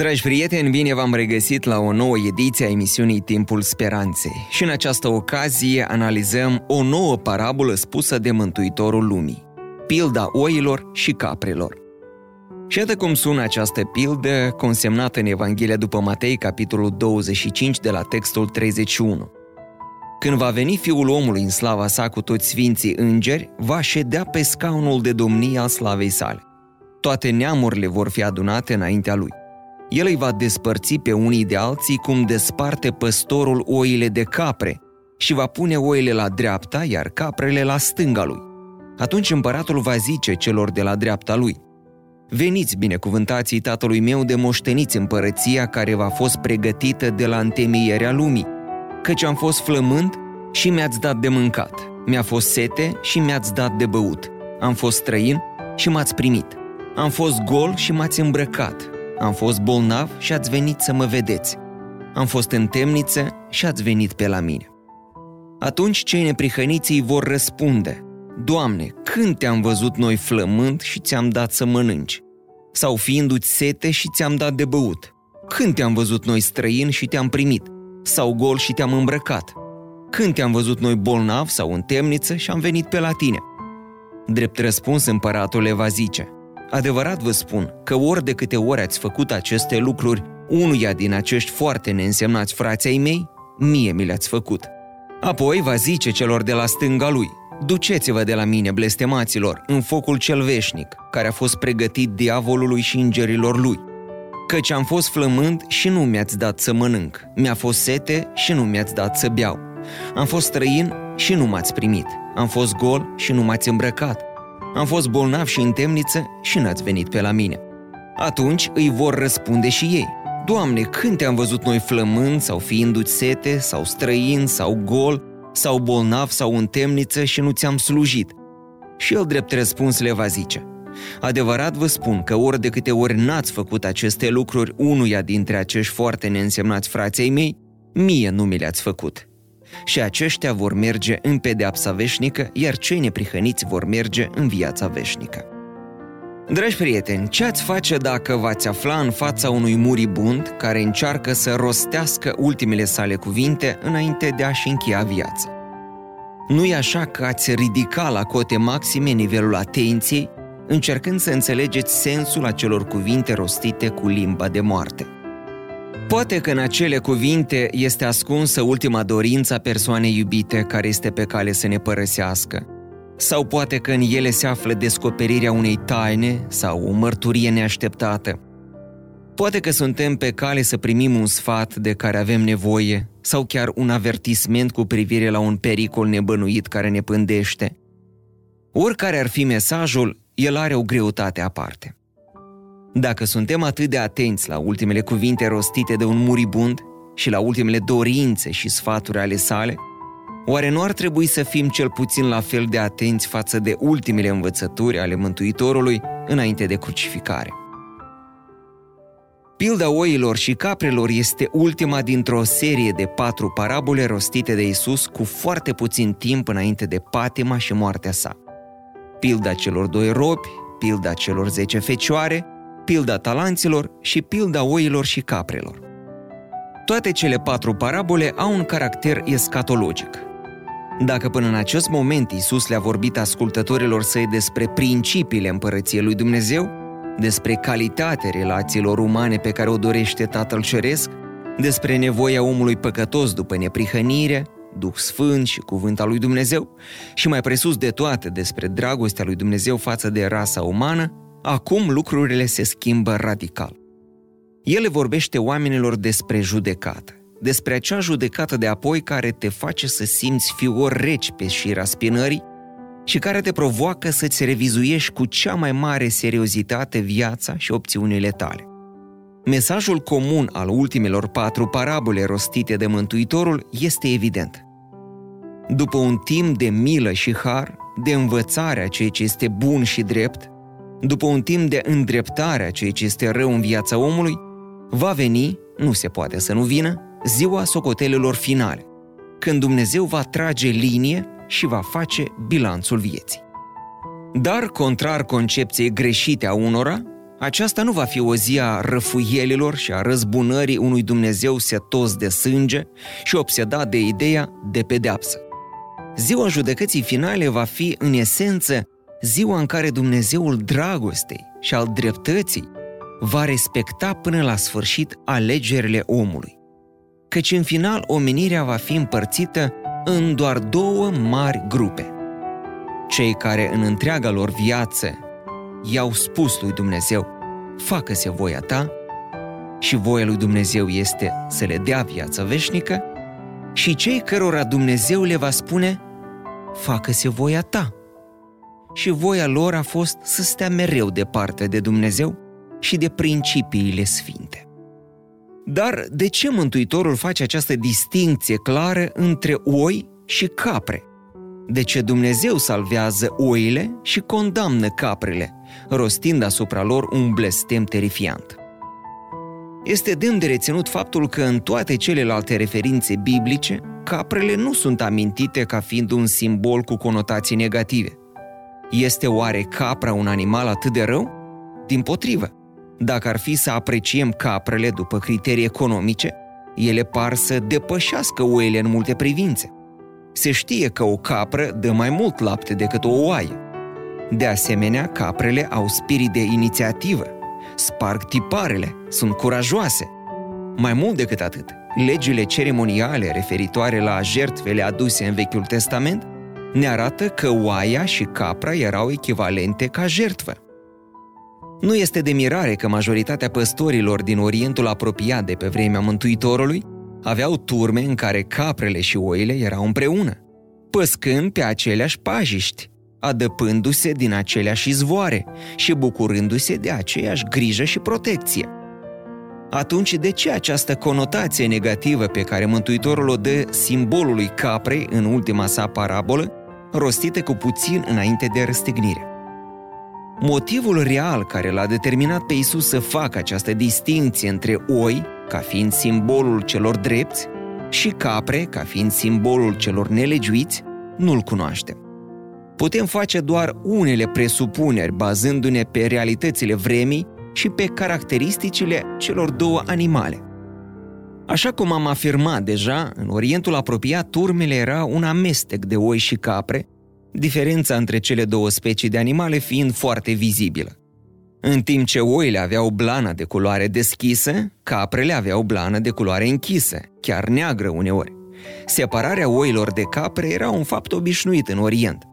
Dragi prieteni, bine v-am regăsit la o nouă ediție a emisiunii Timpul Speranței și în această ocazie analizăm o nouă parabolă spusă de Mântuitorul Lumii, pilda oilor și caprelor. Și iată cum sună această pildă consemnată în Evanghelia după Matei, capitolul 25, de la textul 31. Când va veni Fiul omului în slava sa cu toți sfinții îngeri, va ședea pe scaunul de domnie al slavei sale. Toate neamurile vor fi adunate înaintea lui. El îi va despărți pe unii de alții cum desparte păstorul oile de capre și va pune oile la dreapta, iar caprele la stânga lui. Atunci împăratul va zice celor de la dreapta lui, Veniți, binecuvântații tatălui meu de moșteniți împărăția care v-a fost pregătită de la întemeierea lumii, căci am fost flămând și mi-ați dat de mâncat, mi-a fost sete și mi-ați dat de băut, am fost străin și m-ați primit, am fost gol și m-ați îmbrăcat, am fost bolnav și ați venit să mă vedeți. Am fost în temniță și ați venit pe la mine. Atunci cei neprihăniți îi vor răspunde, Doamne, când te-am văzut noi flămând și ți-am dat să mănânci? Sau fiindu-ți sete și ți-am dat de băut? Când te-am văzut noi străin și te-am primit? Sau gol și te-am îmbrăcat? Când te-am văzut noi bolnav sau în temniță și am venit pe la tine? Drept răspuns, împăratul le va zice – Adevărat vă spun că ori de câte ori ați făcut aceste lucruri unuia din acești foarte neînsemnați frații mei, mie mi le-ați făcut. Apoi va zice celor de la stânga lui, Duceți-vă de la mine, blestemaților, în focul cel veșnic, care a fost pregătit diavolului și îngerilor lui. Căci am fost flămând și nu mi-ați dat să mănânc, mi-a fost sete și nu mi-ați dat să beau. Am fost străin și nu m-ați primit, am fost gol și nu m-ați îmbrăcat, am fost bolnav și în temniță și n-ați venit pe la mine. Atunci îi vor răspunde și ei. Doamne, când te-am văzut noi flămând sau fiindu-ți sete sau străin sau gol sau bolnav sau în temniță și nu ți-am slujit? Și el drept răspuns le va zice. Adevărat vă spun că ori de câte ori n-ați făcut aceste lucruri unuia dintre acești foarte neînsemnați frații mei, mie nu mi le-ați făcut și aceștia vor merge în pedeapsa veșnică, iar cei neprihăniți vor merge în viața veșnică. Dragi prieteni, ce ați face dacă v-ați afla în fața unui muribund care încearcă să rostească ultimele sale cuvinte înainte de a-și încheia viața? Nu e așa că ați ridica la cote maxime nivelul atenției, încercând să înțelegeți sensul acelor cuvinte rostite cu limba de moarte – Poate că în acele cuvinte este ascunsă ultima dorință a persoanei iubite care este pe cale să ne părăsească. Sau poate că în ele se află descoperirea unei taine sau o mărturie neașteptată. Poate că suntem pe cale să primim un sfat de care avem nevoie sau chiar un avertisment cu privire la un pericol nebănuit care ne pândește. Oricare ar fi mesajul, el are o greutate aparte. Dacă suntem atât de atenți la ultimele cuvinte rostite de un muribund și la ultimele dorințe și sfaturi ale sale, oare nu ar trebui să fim cel puțin la fel de atenți față de ultimele învățături ale Mântuitorului înainte de crucificare? Pilda oilor și caprelor este ultima dintr-o serie de patru parabole rostite de Isus cu foarte puțin timp înainte de patima și moartea sa. Pilda celor doi robi, pilda celor zece fecioare pilda talanților și pilda oilor și caprelor. Toate cele patru parabole au un caracter escatologic. Dacă până în acest moment Isus le-a vorbit ascultătorilor săi despre principiile împărăției lui Dumnezeu, despre calitatea relațiilor umane pe care o dorește Tatăl Ceresc, despre nevoia omului păcătos după neprihănire, Duh Sfânt și Cuvânt al lui Dumnezeu și mai presus de toate despre dragostea lui Dumnezeu față de rasa umană, Acum lucrurile se schimbă radical. El vorbește oamenilor despre judecată, despre acea judecată de apoi care te face să simți fior reci pe șira spinării și care te provoacă să-ți revizuiești cu cea mai mare seriozitate viața și opțiunile tale. Mesajul comun al ultimelor patru parabole rostite de Mântuitorul este evident. După un timp de milă și har, de învățare a ceea ce este bun și drept, după un timp de îndreptare a ceea ce este rău în viața omului, va veni, nu se poate să nu vină, ziua socotelelor finale, când Dumnezeu va trage linie și va face bilanțul vieții. Dar, contrar concepției greșite a unora, aceasta nu va fi o zi a răfuielilor și a răzbunării unui Dumnezeu setos de sânge și obsedat de ideea de pedeapsă. Ziua judecății finale va fi, în esență, ziua în care Dumnezeul dragostei și al dreptății va respecta până la sfârșit alegerile omului. Căci în final omenirea va fi împărțită în doar două mari grupe. Cei care în întreaga lor viață i-au spus lui Dumnezeu, facă-se voia ta, și voia lui Dumnezeu este să le dea viața veșnică, și cei cărora Dumnezeu le va spune, facă-se voia ta. Și voia lor a fost să stea mereu departe de Dumnezeu și de principiile sfinte. Dar de ce Mântuitorul face această distinție clară între oi și capre? De ce Dumnezeu salvează oile și condamnă caprele, rostind asupra lor un blestem terifiant? Este demn de reținut faptul că în toate celelalte referințe biblice, caprele nu sunt amintite ca fiind un simbol cu conotații negative. Este oare capra un animal atât de rău? Din potrivă, dacă ar fi să apreciem caprele după criterii economice, ele par să depășească oile în multe privințe. Se știe că o capră dă mai mult lapte decât o oaie. De asemenea, caprele au spirit de inițiativă, sparg tiparele, sunt curajoase. Mai mult decât atât, legile ceremoniale referitoare la jertfele aduse în Vechiul Testament ne arată că oaia și capra erau echivalente ca jertfă. Nu este de mirare că majoritatea păstorilor din Orientul apropiat de pe vremea Mântuitorului aveau turme în care caprele și oile erau împreună, păscând pe aceleași pajiști, adăpându-se din aceleași izvoare și bucurându-se de aceeași grijă și protecție. Atunci, de ce această conotație negativă pe care Mântuitorul o dă simbolului caprei în ultima sa parabolă, rostită cu puțin înainte de răstignire? Motivul real care l-a determinat pe Isus să facă această distinție între oi, ca fiind simbolul celor drepți, și capre, ca fiind simbolul celor nelegiuiți, nu-l cunoaștem. Putem face doar unele presupuneri bazându-ne pe realitățile vremii și pe caracteristicile celor două animale. Așa cum am afirmat deja, în Orientul apropiat turmele era un amestec de oi și capre, diferența între cele două specii de animale fiind foarte vizibilă. În timp ce oile aveau blana de culoare deschisă, caprele aveau blană de culoare închisă, chiar neagră uneori. Separarea oilor de capre era un fapt obișnuit în Orient.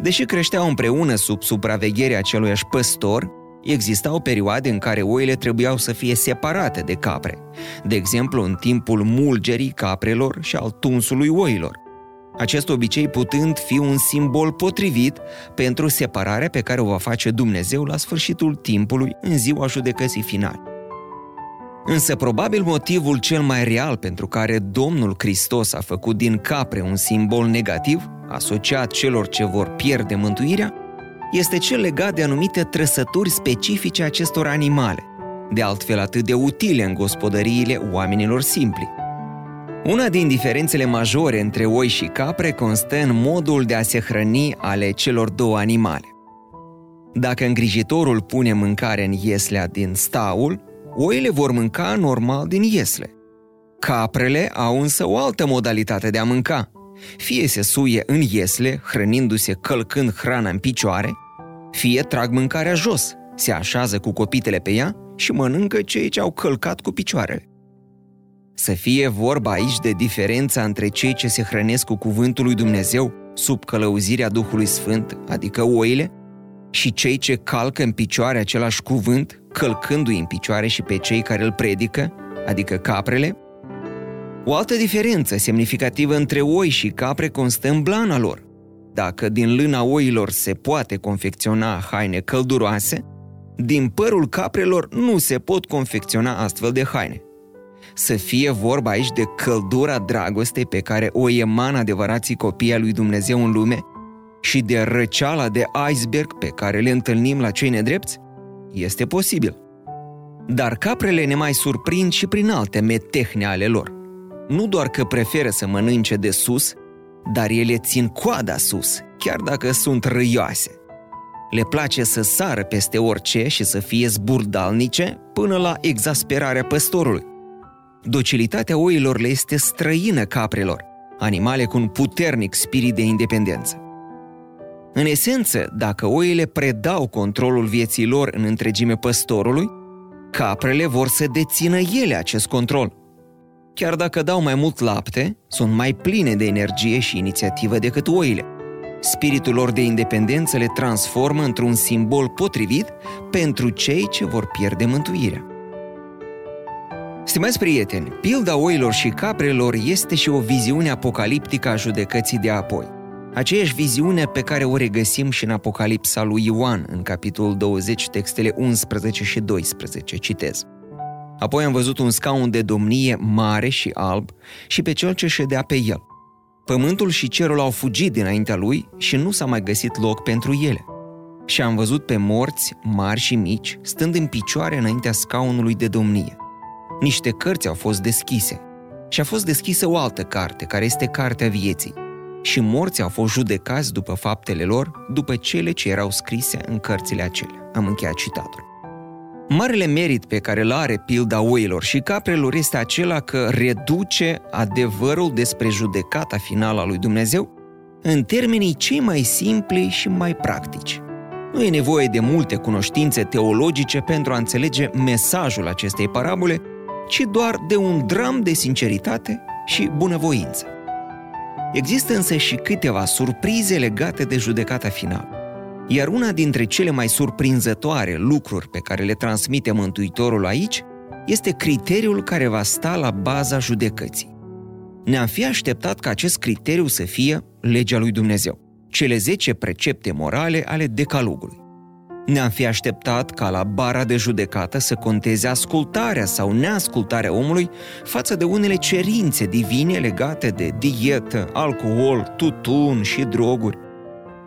Deși creșteau împreună sub supravegherea aceluiași păstor, existau perioade în care oile trebuiau să fie separate de capre, de exemplu în timpul mulgerii caprelor și al tunsului oilor – acest obicei putând fi un simbol potrivit pentru separarea pe care o va face Dumnezeu la sfârșitul timpului în ziua judecății finale. Însă probabil motivul cel mai real pentru care Domnul Hristos a făcut din capre un simbol negativ, asociat celor ce vor pierde mântuirea, este cel legat de anumite trăsături specifice acestor animale, de altfel atât de utile în gospodăriile oamenilor simpli – una din diferențele majore între oi și capre constă în modul de a se hrăni ale celor două animale. Dacă îngrijitorul pune mâncare în ieslea din staul, oile vor mânca normal din iesle. Caprele au însă o altă modalitate de a mânca. Fie se suie în iesle, hrănindu-se călcând hrana în picioare, fie trag mâncarea jos, se așează cu copitele pe ea și mănâncă cei ce au călcat cu picioarele. Să fie vorba aici de diferența între cei ce se hrănesc cu cuvântul lui Dumnezeu sub călăuzirea Duhului Sfânt, adică oile, și cei ce calcă în picioare același cuvânt, călcându-i în picioare și pe cei care îl predică, adică caprele. O altă diferență semnificativă între oi și capre constă în blana lor. Dacă din lâna oilor se poate confecționa haine călduroase, Din părul caprelor nu se pot confecționa astfel de haine. Să fie vorba aici de căldura dragostei pe care o emană adevărații copii al lui Dumnezeu în lume și de răceala de iceberg pe care le întâlnim la cei nedrepți? Este posibil. Dar caprele ne mai surprind și prin alte metehne ale lor. Nu doar că preferă să mănânce de sus, dar ele țin coada sus, chiar dacă sunt râioase. Le place să sară peste orice și să fie zburdalnice până la exasperarea păstorului. Docilitatea oilor le este străină caprelor, animale cu un puternic spirit de independență. În esență, dacă oile predau controlul vieții lor în întregime păstorului, caprele vor să dețină ele acest control. Chiar dacă dau mai mult lapte, sunt mai pline de energie și inițiativă decât oile. Spiritul lor de independență le transformă într-un simbol potrivit pentru cei ce vor pierde mântuirea. Stimați prieteni, pilda oilor și caprelor este și o viziune apocaliptică a judecății de apoi. Aceeași viziune pe care o regăsim și în Apocalipsa lui Ioan, în capitolul 20, textele 11 și 12, citez. Apoi am văzut un scaun de domnie mare și alb și pe cel ce ședea pe el. Pământul și cerul au fugit dinaintea lui și nu s-a mai găsit loc pentru ele. Și am văzut pe morți, mari și mici, stând în picioare înaintea scaunului de domnie. Niște cărți au fost deschise și a fost deschisă o altă carte, care este Cartea Vieții. Și morții au fost judecați după faptele lor, după cele ce erau scrise în cărțile acelea. Am încheiat citatul. Marele merit pe care îl are pilda oilor și caprelor este acela că reduce adevărul despre judecata finală a lui Dumnezeu în termenii cei mai simpli și mai practici. Nu e nevoie de multe cunoștințe teologice pentru a înțelege mesajul acestei parabole, ci doar de un dram de sinceritate și bunăvoință. Există însă și câteva surprize legate de judecata finală. Iar una dintre cele mai surprinzătoare lucruri pe care le transmite Mântuitorul aici este criteriul care va sta la baza judecății. Ne-am fi așteptat ca acest criteriu să fie legea lui Dumnezeu, cele 10 precepte morale ale decalogului. Ne-am fi așteptat ca la bara de judecată să conteze ascultarea sau neascultarea omului față de unele cerințe divine legate de dietă, alcool, tutun și droguri.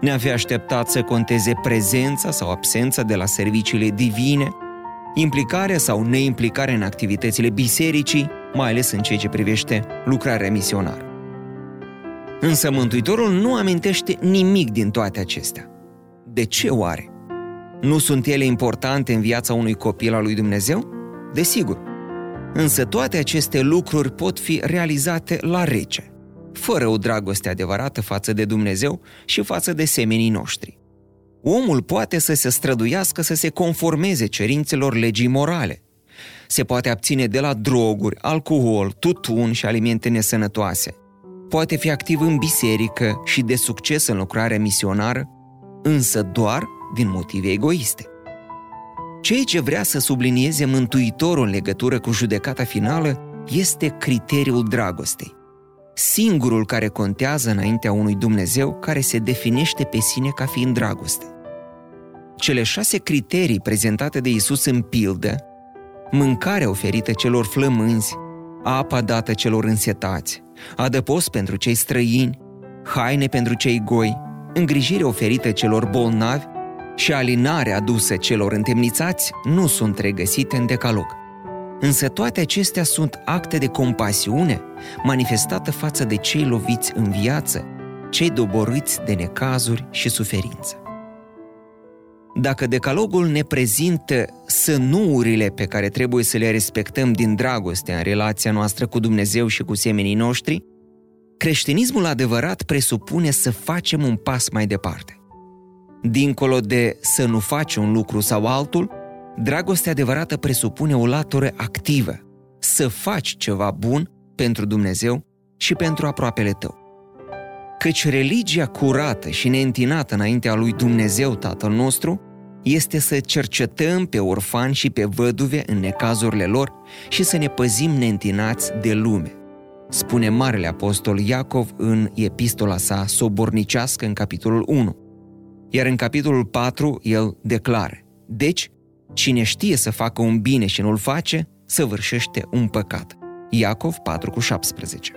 Ne-am fi așteptat să conteze prezența sau absența de la serviciile divine, implicarea sau neimplicarea în activitățile bisericii, mai ales în ceea ce privește lucrarea misionară. Însă Mântuitorul nu amintește nimic din toate acestea. De ce oare? Nu sunt ele importante în viața unui copil al lui Dumnezeu? Desigur. Însă toate aceste lucruri pot fi realizate la rece, fără o dragoste adevărată față de Dumnezeu și față de semenii noștri. Omul poate să se străduiască să se conformeze cerințelor legii morale. Se poate abține de la droguri, alcool, tutun și alimente nesănătoase. Poate fi activ în biserică și de succes în lucrarea misionară, însă doar din motive egoiste. Ceea ce vrea să sublinieze Mântuitorul în legătură cu judecata finală este criteriul dragostei. Singurul care contează înaintea unui Dumnezeu care se definește pe sine ca fiind dragoste. Cele șase criterii prezentate de Isus în pildă, mâncarea oferită celor flămânzi, apa dată celor însetați, adăpost pentru cei străini, haine pentru cei goi, îngrijire oferită celor bolnavi și alinarea adusă celor întemnițați nu sunt regăsite în decalog. Însă toate acestea sunt acte de compasiune manifestată față de cei loviți în viață, cei doborâți de necazuri și suferință. Dacă decalogul ne prezintă sănuurile pe care trebuie să le respectăm din dragoste în relația noastră cu Dumnezeu și cu semenii noștri, creștinismul adevărat presupune să facem un pas mai departe. Dincolo de să nu faci un lucru sau altul, dragostea adevărată presupune o latură activă, să faci ceva bun pentru Dumnezeu și pentru aproapele tău. Căci religia curată și neîntinată înaintea lui Dumnezeu Tatăl nostru este să cercetăm pe orfani și pe văduve în necazurile lor și să ne păzim neîntinați de lume, spune Marele Apostol Iacov în epistola sa sobornicească în capitolul 1. Iar în capitolul 4 el declară, Deci, Cine știe să facă un bine și nu-l face, săvârșește un păcat. Iacov 4 cu 17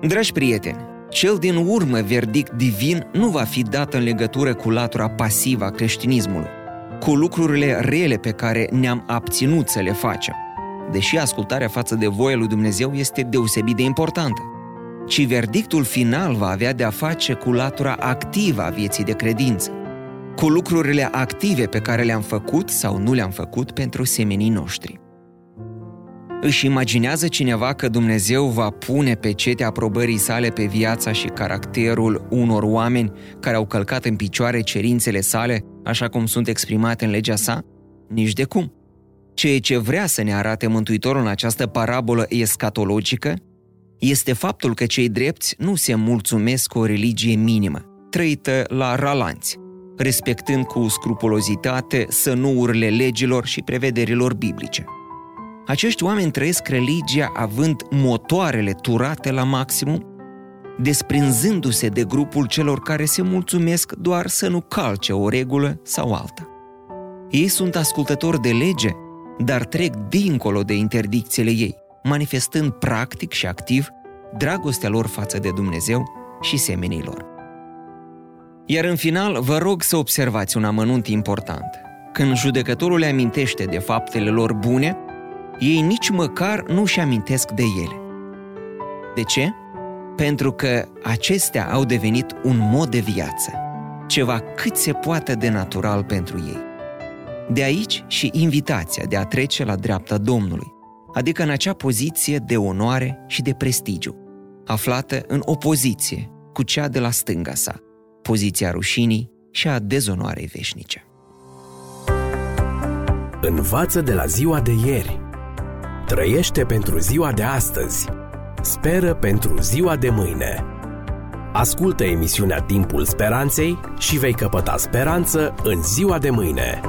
Dragi prieteni, cel din urmă verdict divin nu va fi dat în legătură cu latura pasivă a creștinismului, cu lucrurile rele pe care ne-am abținut să le facem, deși ascultarea față de voia lui Dumnezeu este deosebit de importantă, ci verdictul final va avea de a face cu latura activă a vieții de credință, cu lucrurile active pe care le-am făcut sau nu le-am făcut pentru semenii noștri. Își imaginează cineva că Dumnezeu va pune pe cetea aprobării sale pe viața și caracterul unor oameni care au călcat în picioare cerințele sale, așa cum sunt exprimate în legea sa? Nici de cum. Ceea ce vrea să ne arate Mântuitorul în această parabolă escatologică este faptul că cei drepți nu se mulțumesc cu o religie minimă, trăită la ralanți, respectând cu scrupulozitate sănuurile legilor și prevederilor biblice. Acești oameni trăiesc religia având motoarele turate la maximum, desprinzându-se de grupul celor care se mulțumesc doar să nu calce o regulă sau alta. Ei sunt ascultători de lege, dar trec dincolo de interdicțiile ei, manifestând practic și activ dragostea lor față de Dumnezeu și semenii lor. Iar în final, vă rog să observați un amănunt important. Când judecătorul le amintește de faptele lor bune, ei nici măcar nu și amintesc de ele. De ce? Pentru că acestea au devenit un mod de viață, ceva cât se poate de natural pentru ei. De aici și invitația de a trece la dreapta Domnului, adică în acea poziție de onoare și de prestigiu, aflată în opoziție cu cea de la stânga sa, poziția rușinii și a dezonoarei veșnice. Învață de la ziua de ieri. Trăiește pentru ziua de astăzi. Speră pentru ziua de mâine. Ascultă emisiunea Timpul Speranței și vei căpăta speranță în ziua de mâine.